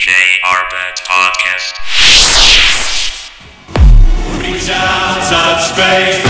DJ Arbat Podcast. Reach out, touch faith.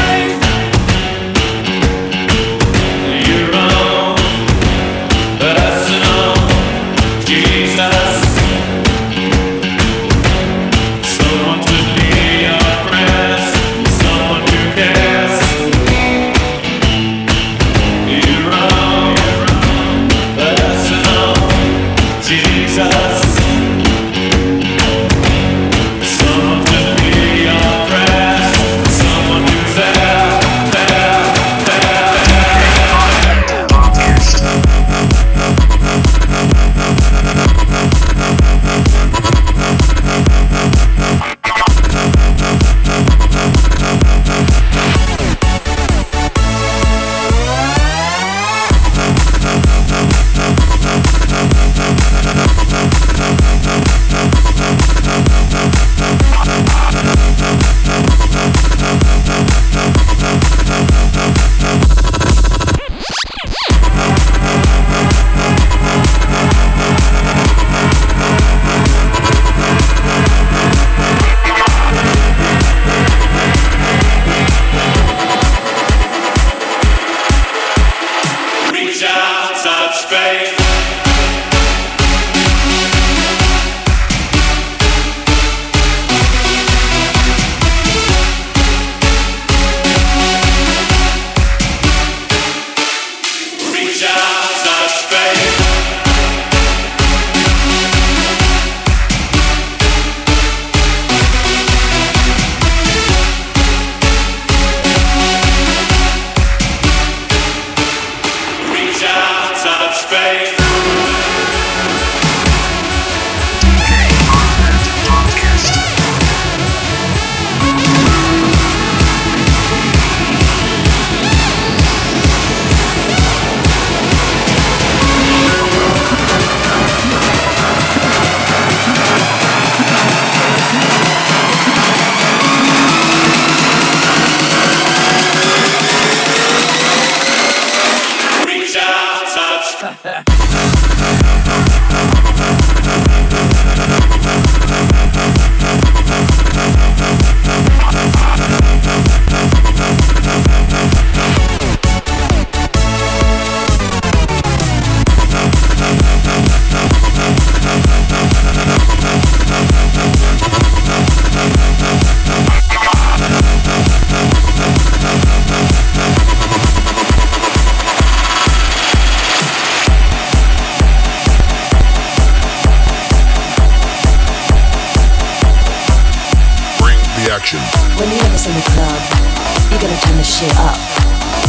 Gotta turn the shit up.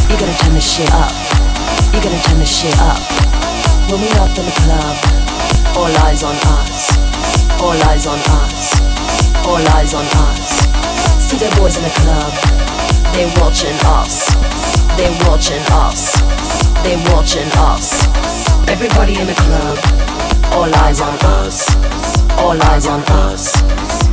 You gotta turn the shit up. You gotta turn the shit up. When we up in the club, all eyes on us. All eyes on us. All eyes on us. See the boys in the club, they watching us. They watching us. They watching us. Everybody in the club, all eyes on us. All eyes on us.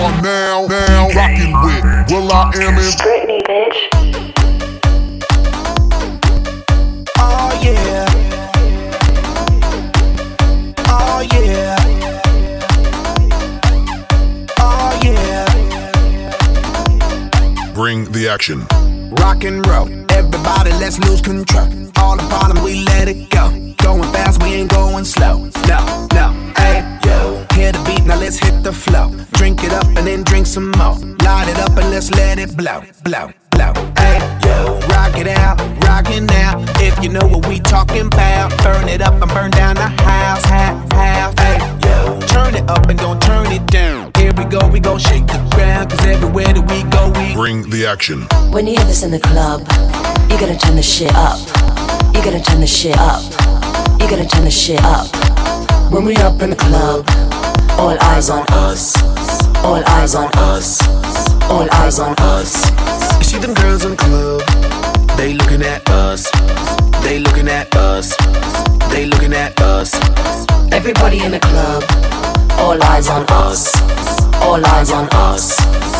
You are now, now rocking with will.i.am in Britney, bitch. Oh yeah. Oh yeah. Oh yeah. Bring the action. Rock and roll. Everybody, let's lose control. All the bottom, we let it go. Going fast, we ain't going slow. No, no, hey, yo. Hear the beat, now let's hit the flow. Drink it up and then drink some more. Light it up and let's let it blow, blow, blow. Hey, yo. Rock it out, rock it now. If you know what we talking about, burn it up and burn down the house, half, half. Hey, yo. Turn it up and don't turn it down. Here we go, we go shake the ground. Cause everywhere that we go, we Bring the action. When you have this in the club, you gotta turn the shit up. You gotta turn the shit up. You gotta turn the shit up. When we up in the club, all eyes on us. All eyes on us. All eyes on us. You see them girls in the club, they looking at us. They looking at us. They looking at us. Everybody in the club. All eyes on us. All eyes on us.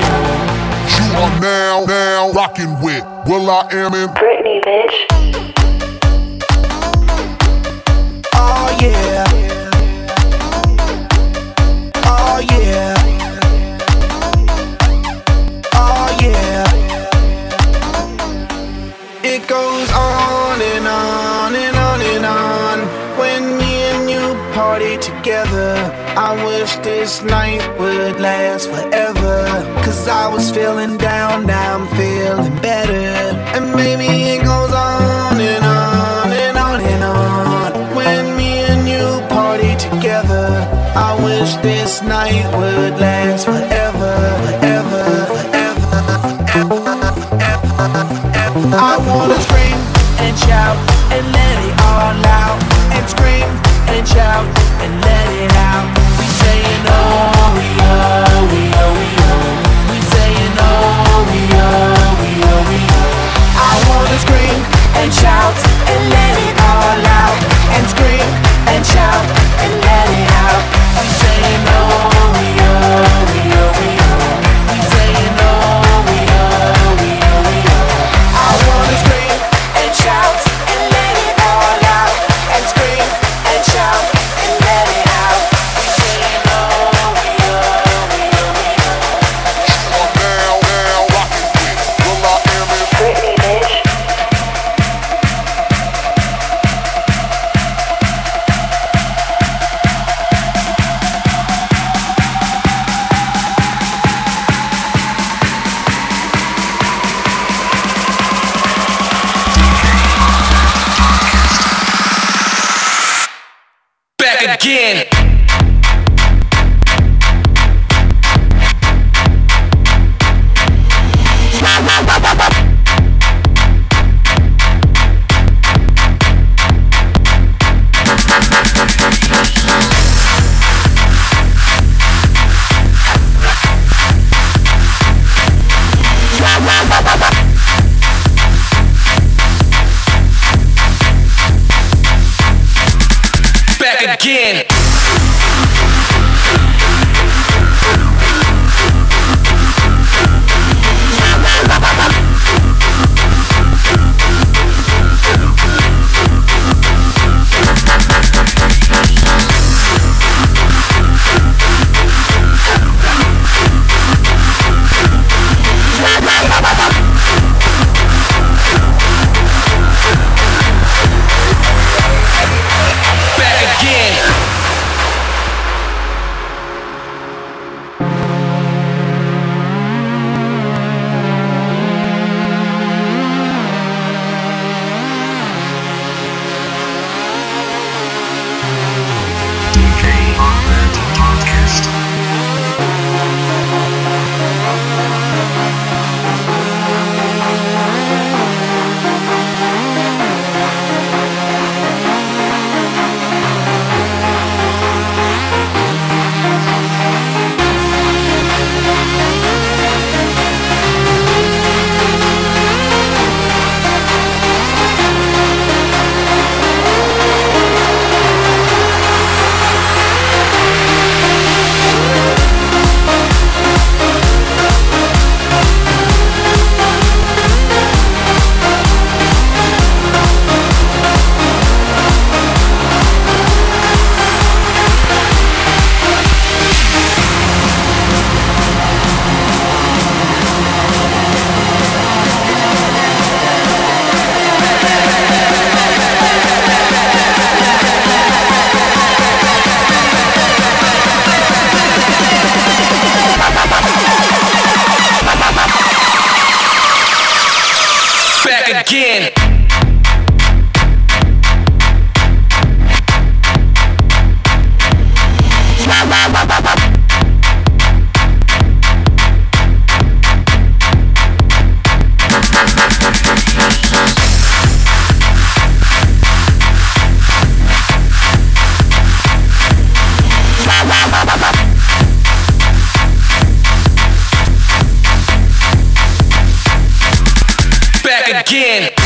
You are now, now rocking with will.i.am in Britney, bitch. Oh yeah. This night would last forever. Cause I was feeling down, now I'm feeling again.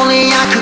only I could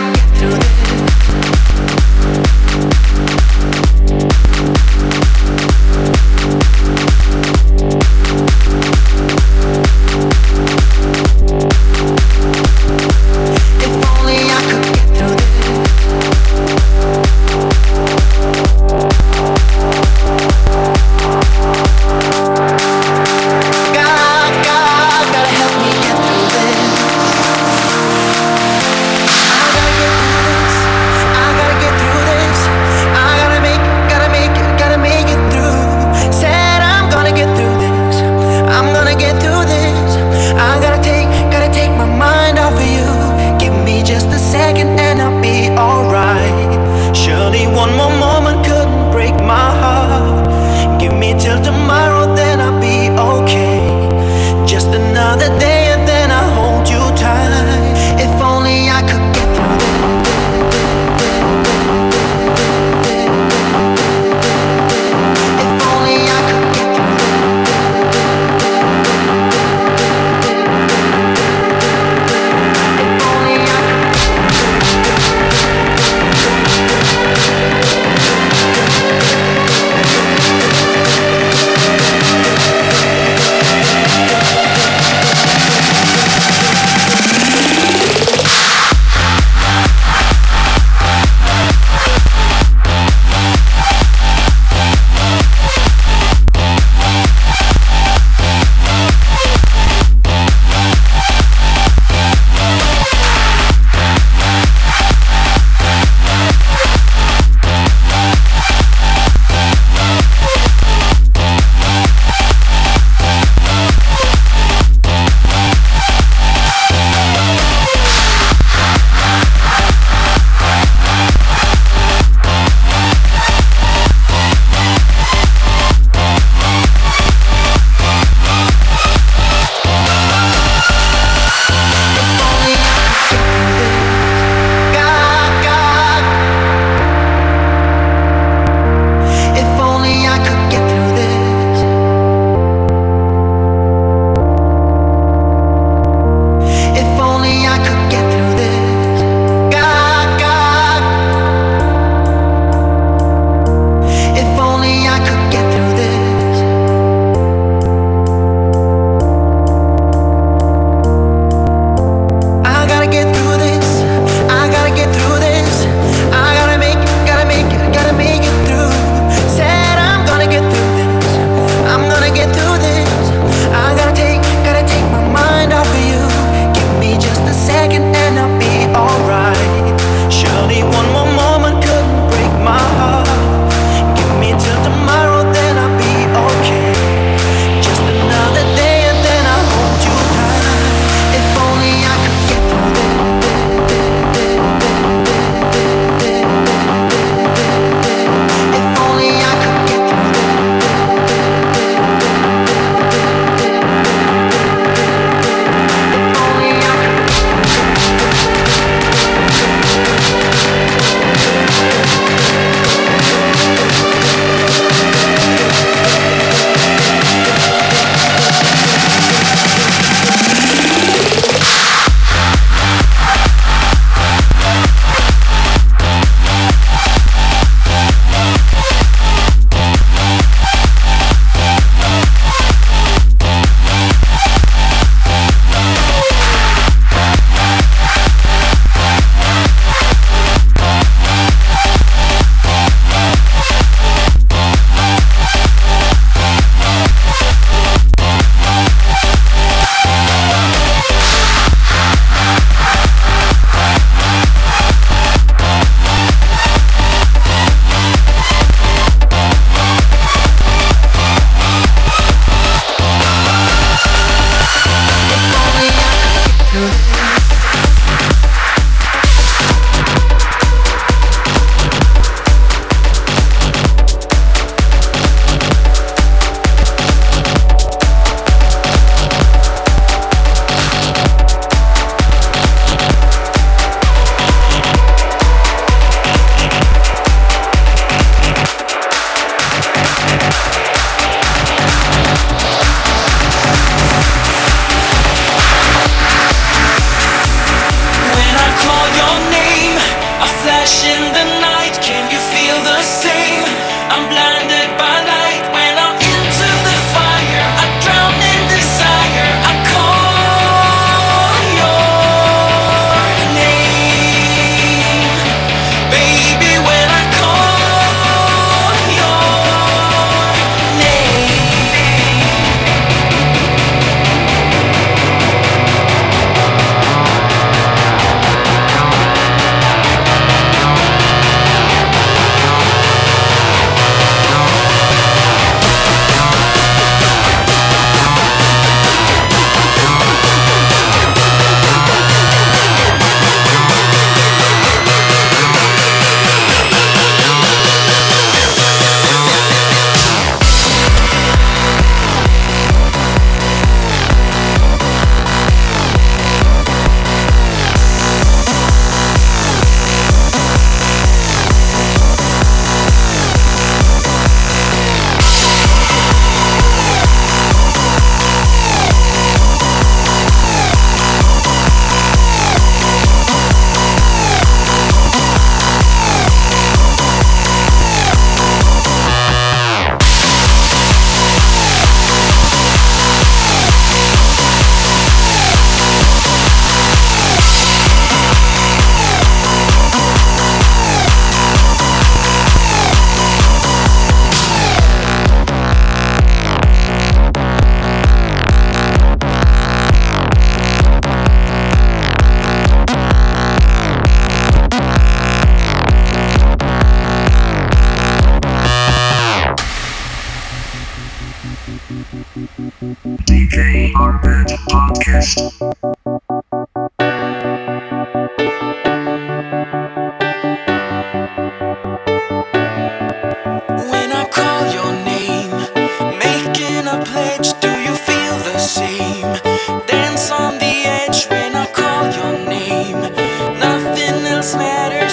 Nothing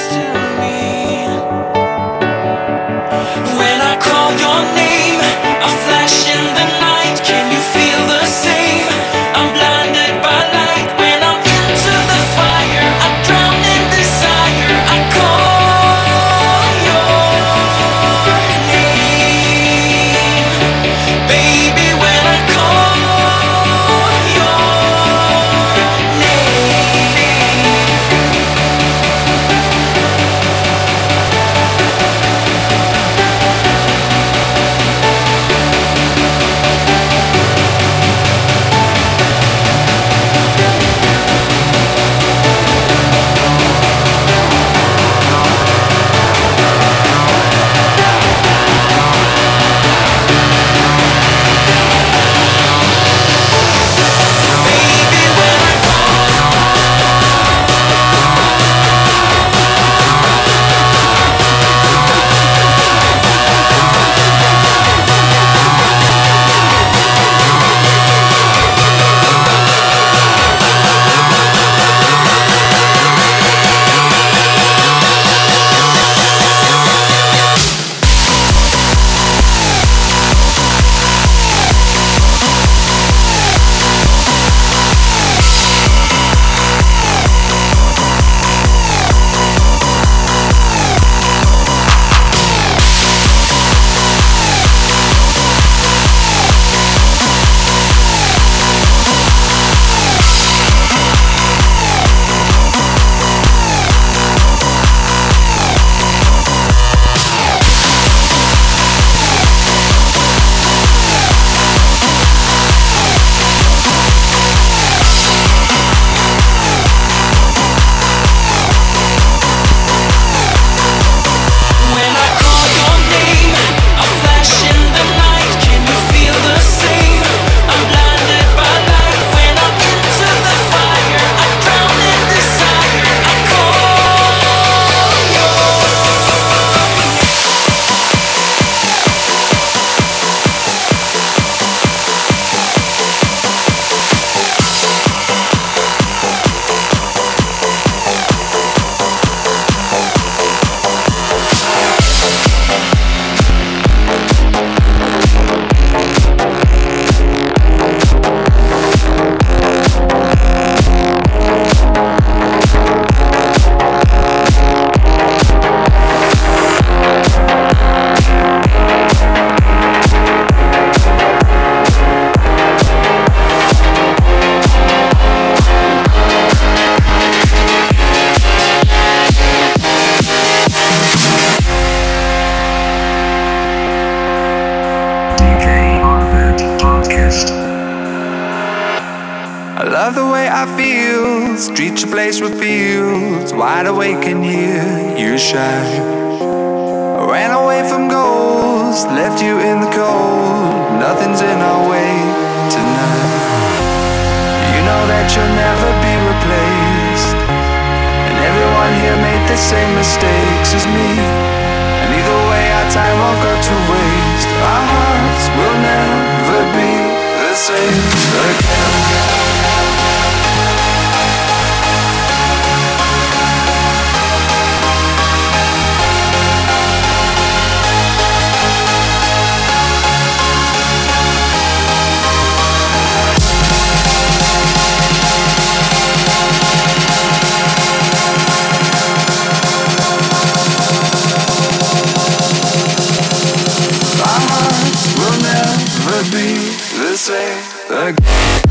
feel. Streets a place with fields. Wide awake and hear you shine. I ran away from goals, left you in the cold. Nothing's in our way tonight. You know that you'll never be replaced. And everyone here made the same mistakes as me. And either way, our time won't go to waste. Our hearts will never be the same again. The same again.